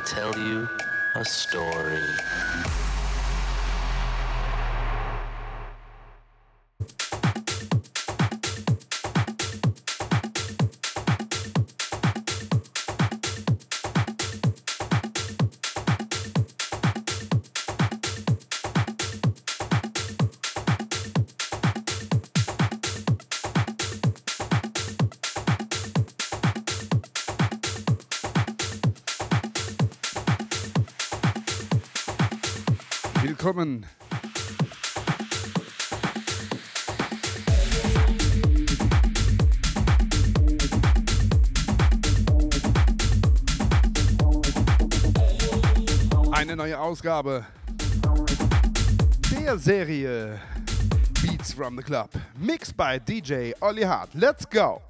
tell you a story. Willkommen. Eine neue Ausgabe der Serie Beats from the Club. Mixed by DJ Olli Hart. Let's go!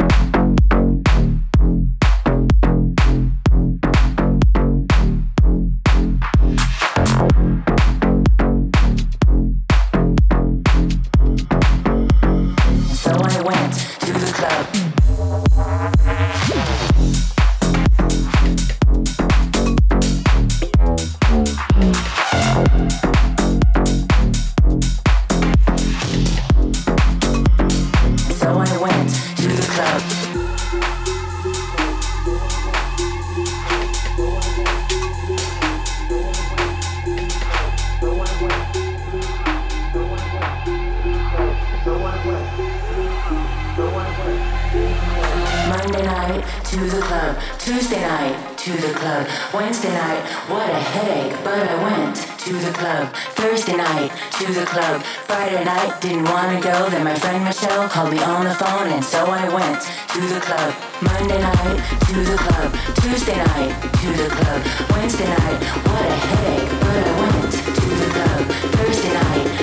on the phone and so I went to the club. Monday night to the club, Tuesday night to the club, Wednesday night, what a headache, but I went to the club. Thursday night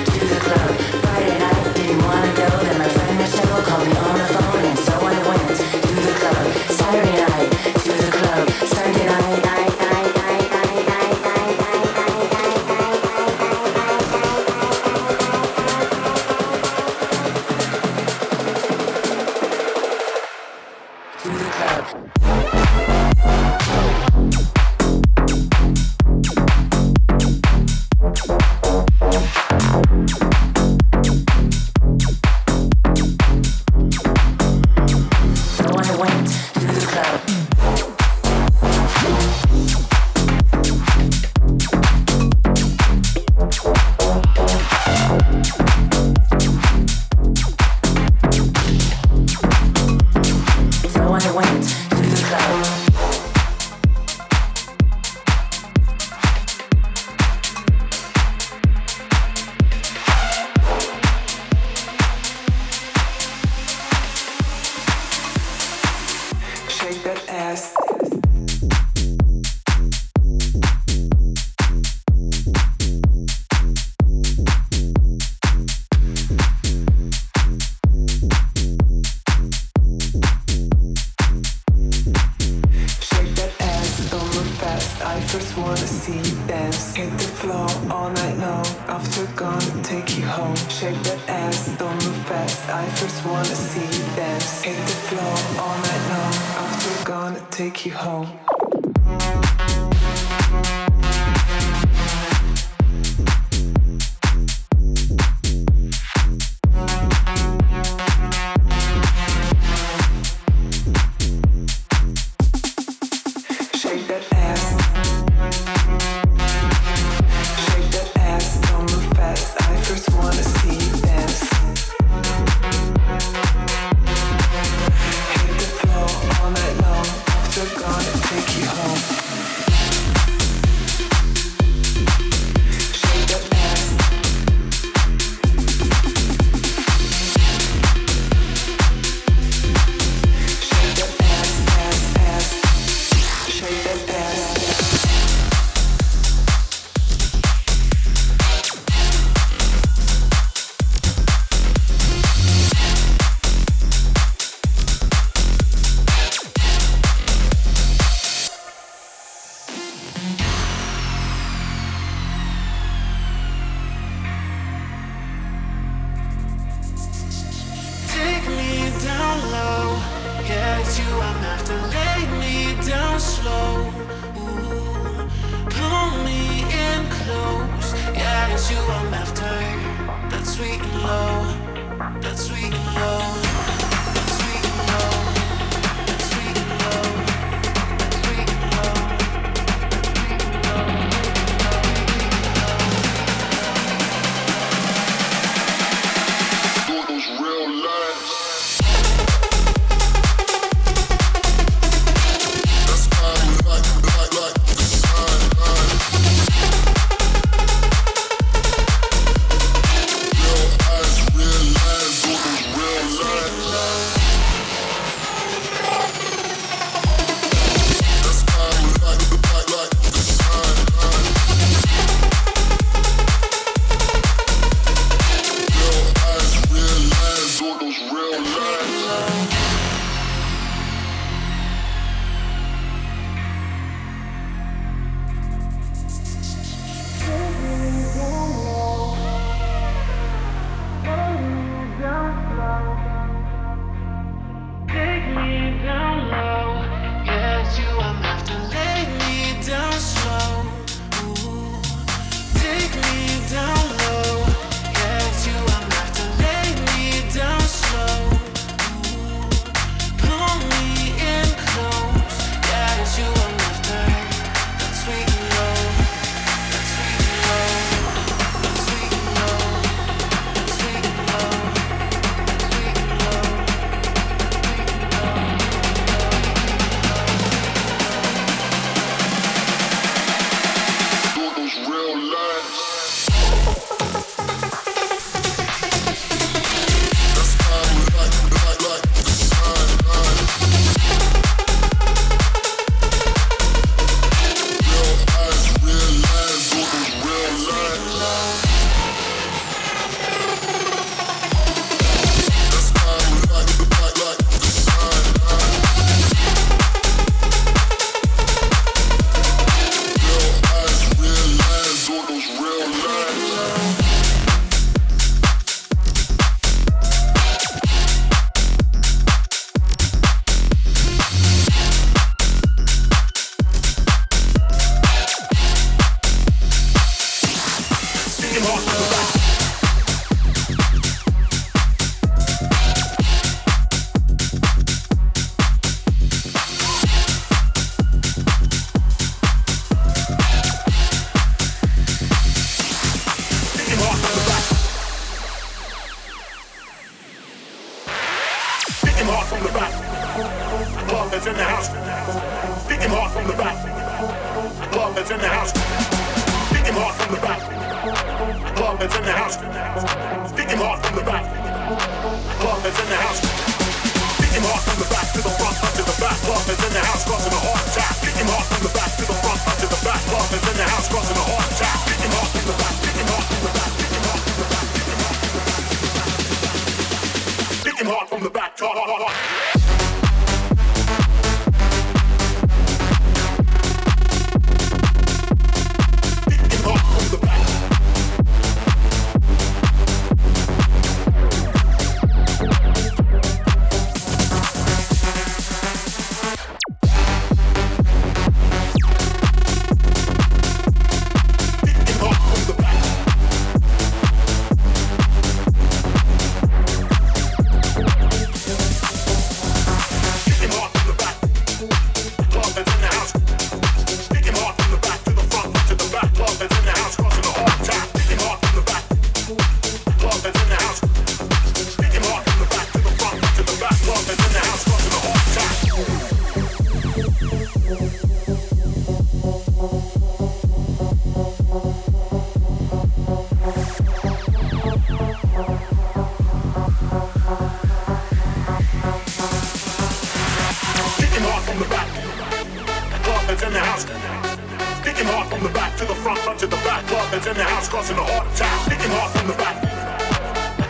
house. Kicking hard from the back to the front, punch to the back. Club that's in the house, causing a heart attack. Kicking hard from the back.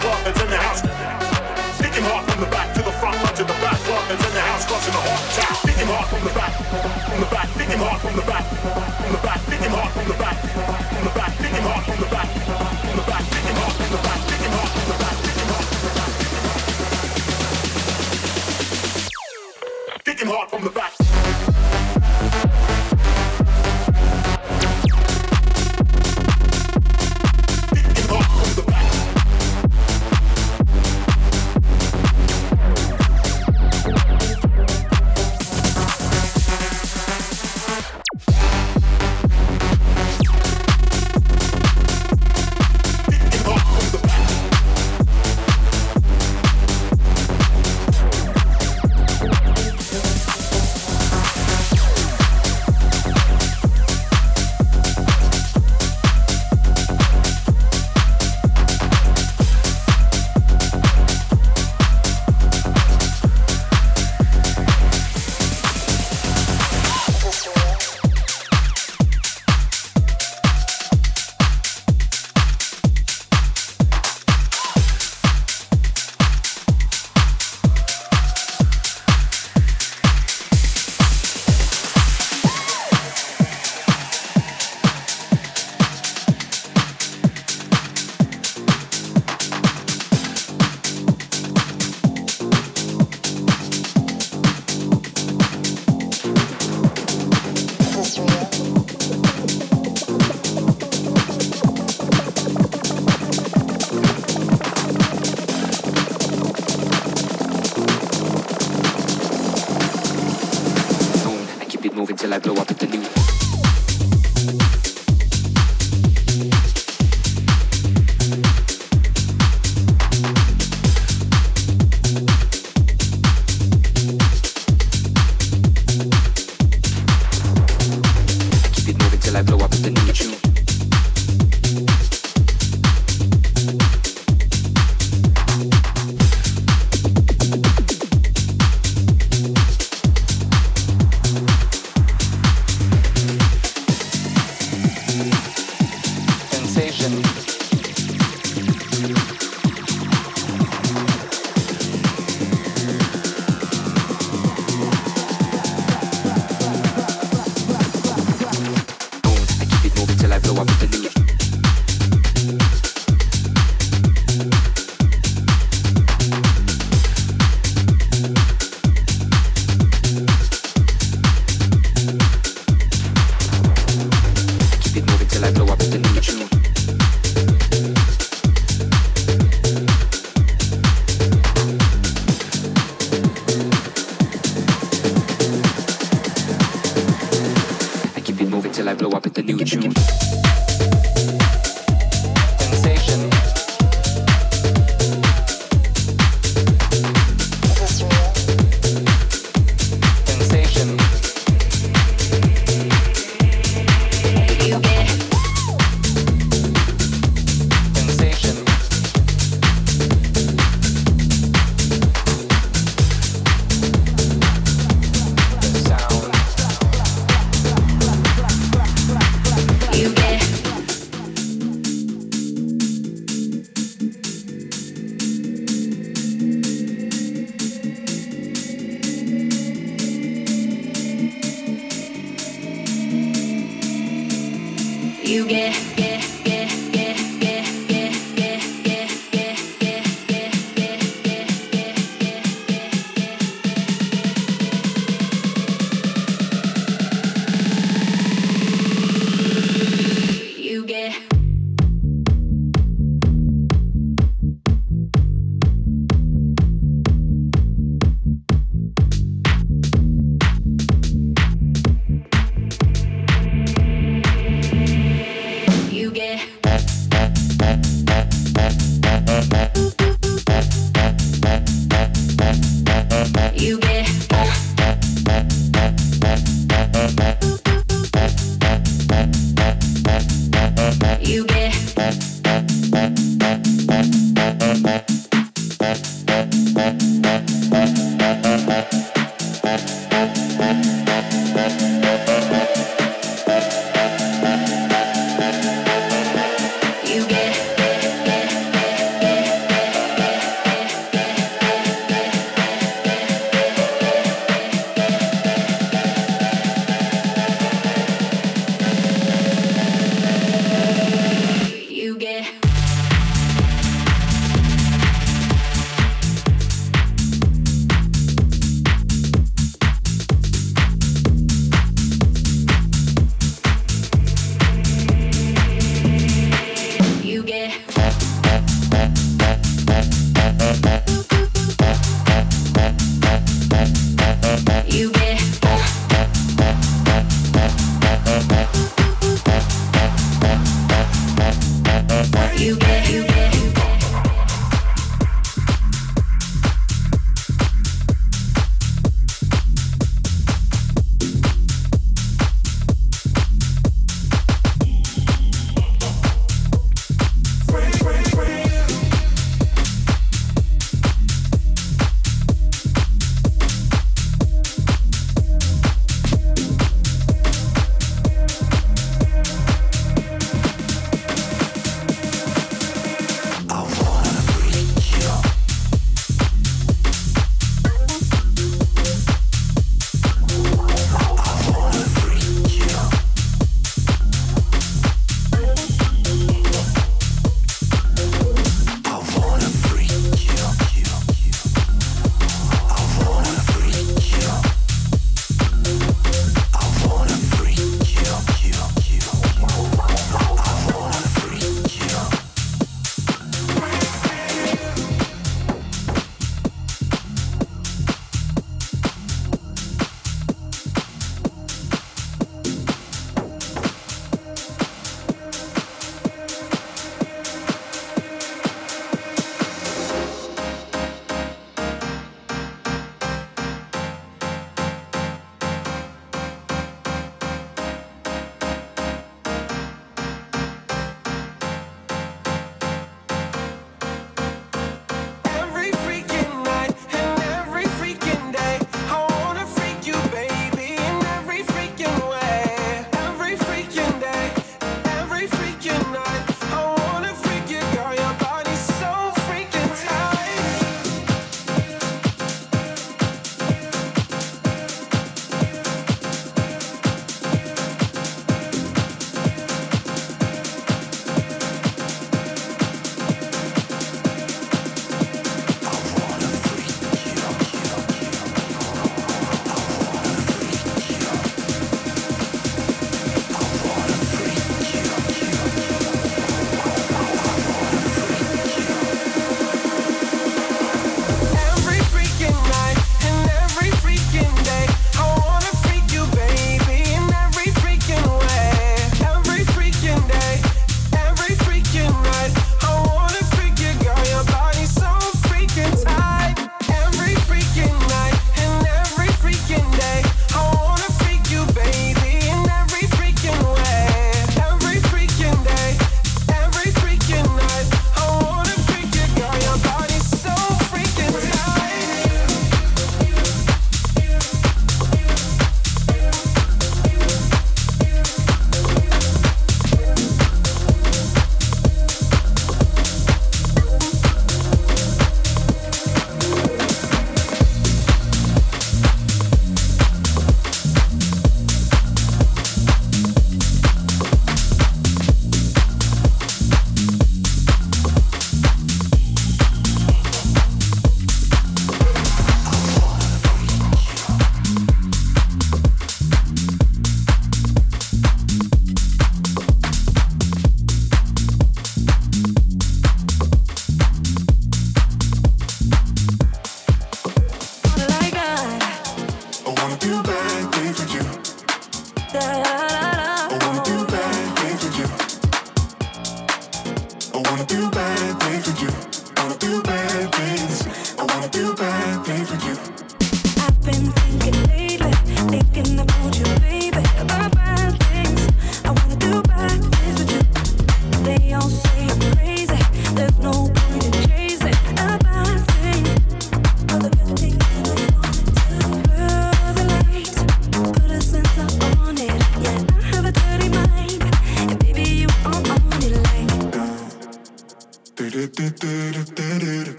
Club that's in the house. Kicking hard from the back to the front, punch to the back. Club that's in the house, causing a heart attack. Kicking hard from the back. From the back, kicking hard from the back. From the back, kicking hard from the back. From the back, kicking hard from the back. From the back, kicking hard from the back. Kicking hard from the back. Kicking hard from the back. like I blow up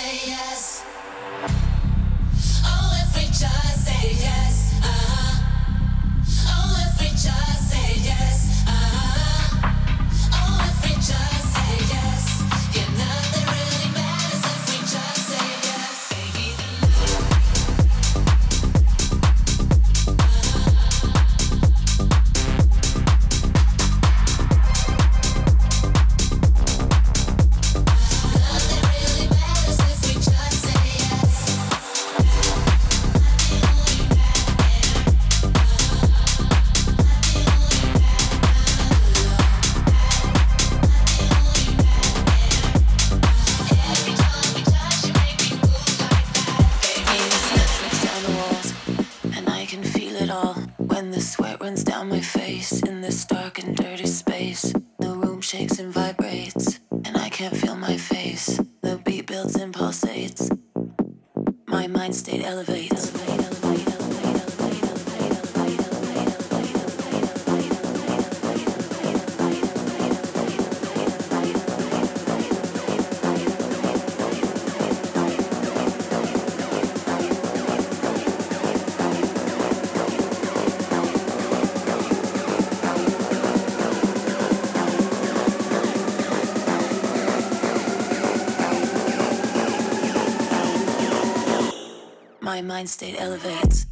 say yes. My mind state elevates.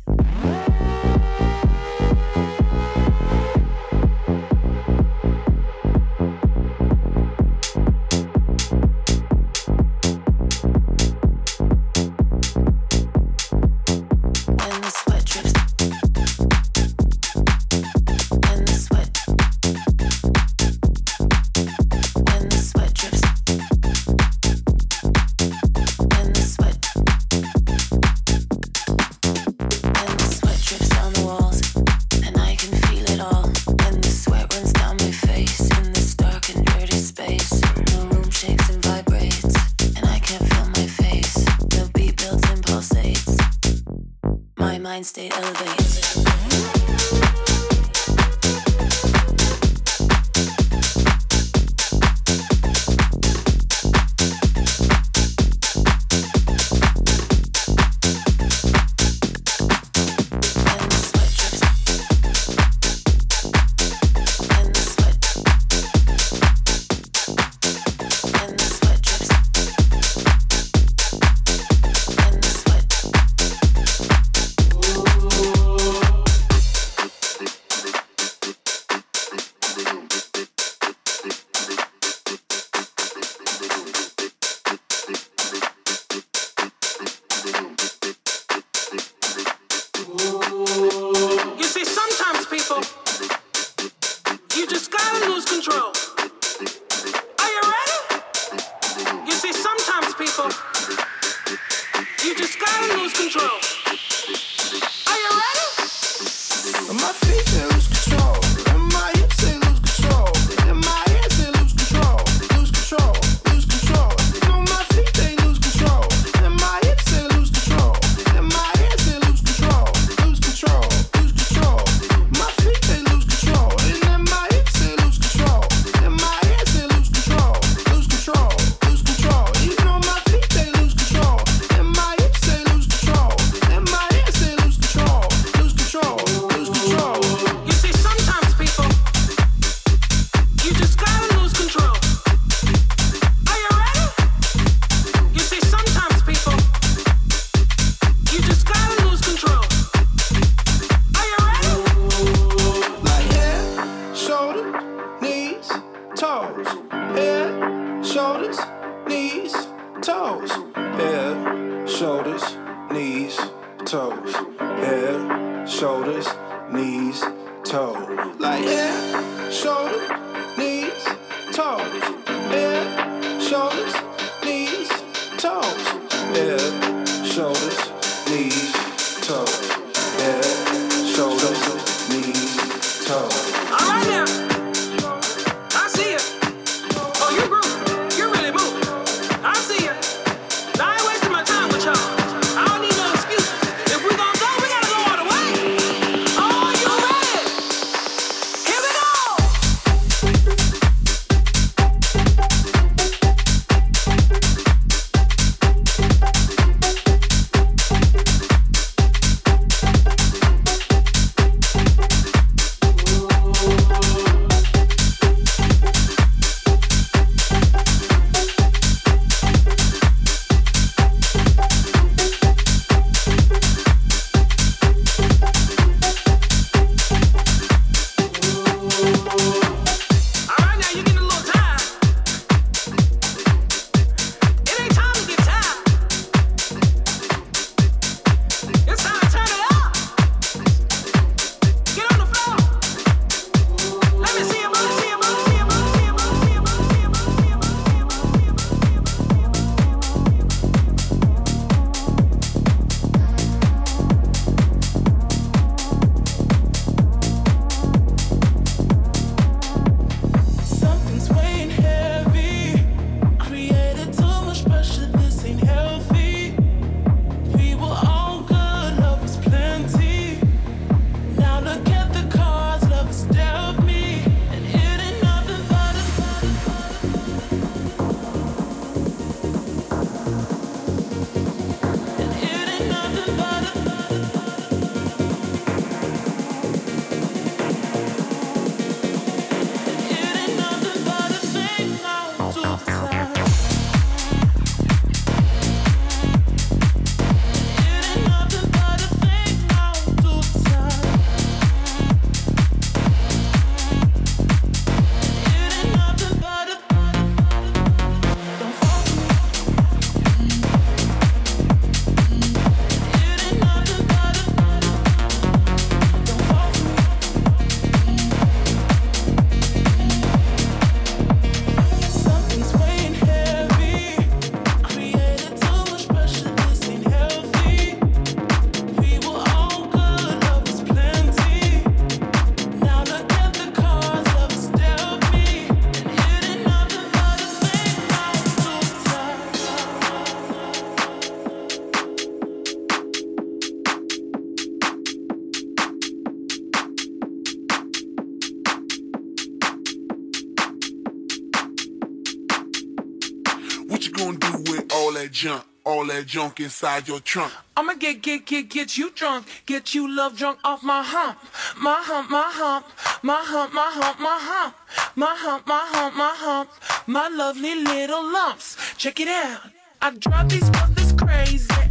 What you gonna do with all that junk? All that junk inside your trunk. I'ma get, get, get, get you drunk. Get you love drunk off my hump. My hump, my hump. My hump, my hump, my hump. My hump, my hump, my hump. My lovely little lumps. Check it out. I drive these mothers crazy.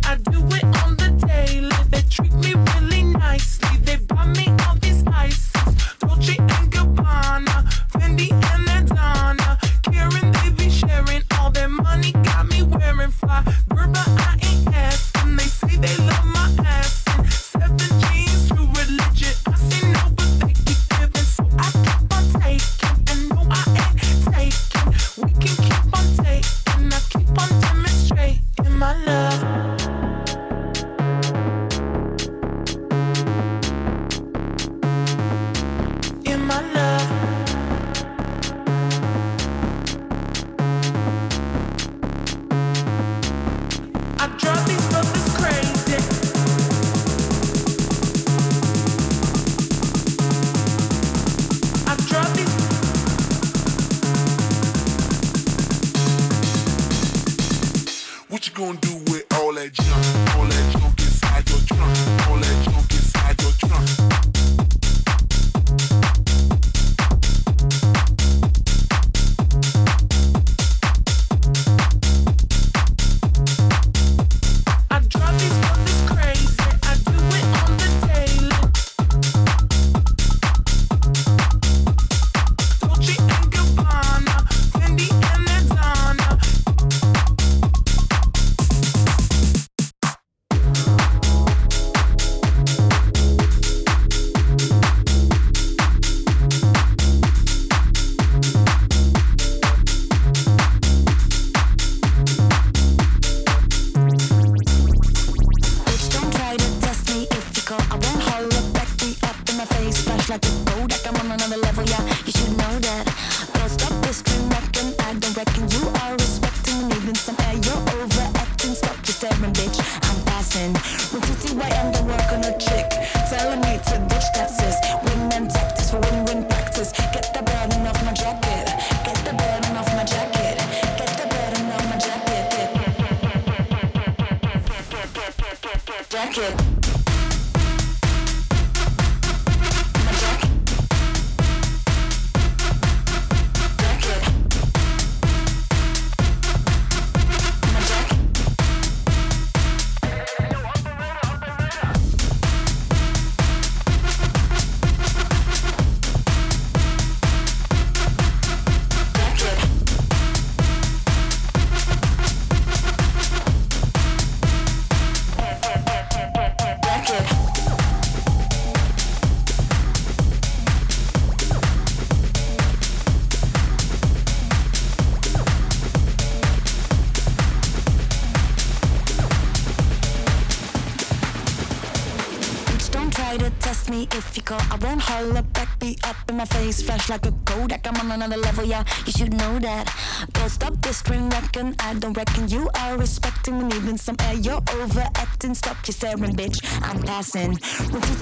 lesson.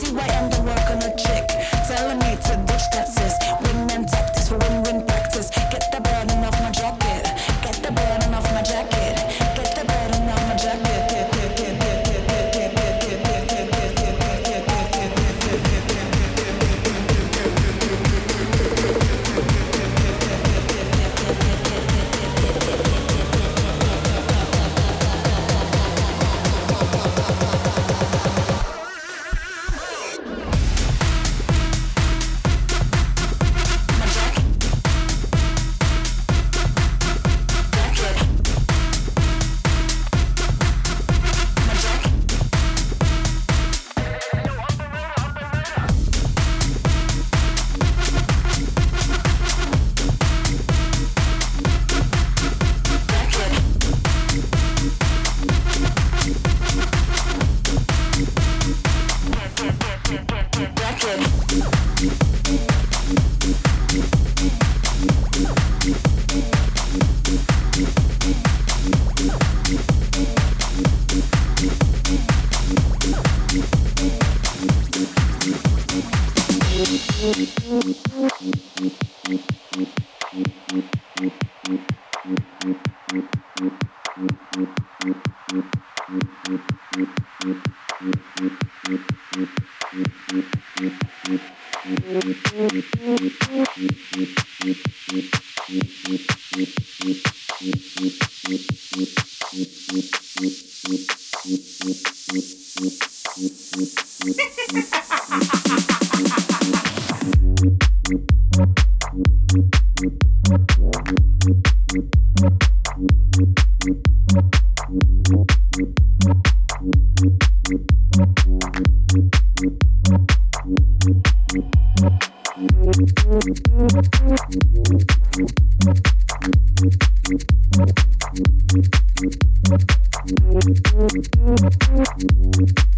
Thank